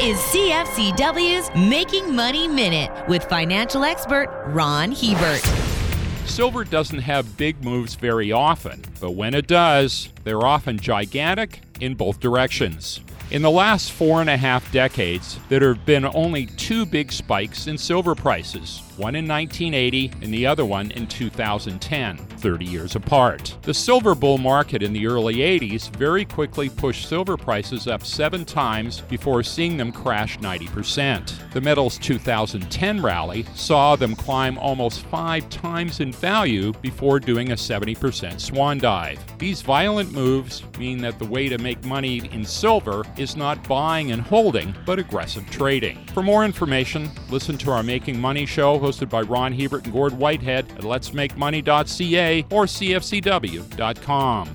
is CFCW's Making Money Minute with financial expert Ron Hebert. Silver doesn't have big moves very often, but when it does, they're often gigantic in both directions. In the last four and a half decades, there have been only two big spikes in silver prices one in 1980 and the other one in 2010, 30 years apart. The silver bull market in the early 80s very quickly pushed silver prices up seven times before seeing them crash 90%. The metal's 2010 rally saw them climb almost five times in value before doing a 70% swan dive. These violent moves mean that the way to make money in silver is not buying and holding, but aggressive trading. For more information, listen to our Making Money show hosted by Ron Hebert and Gord Whitehead at letsmakemoney.ca or cfcw.com.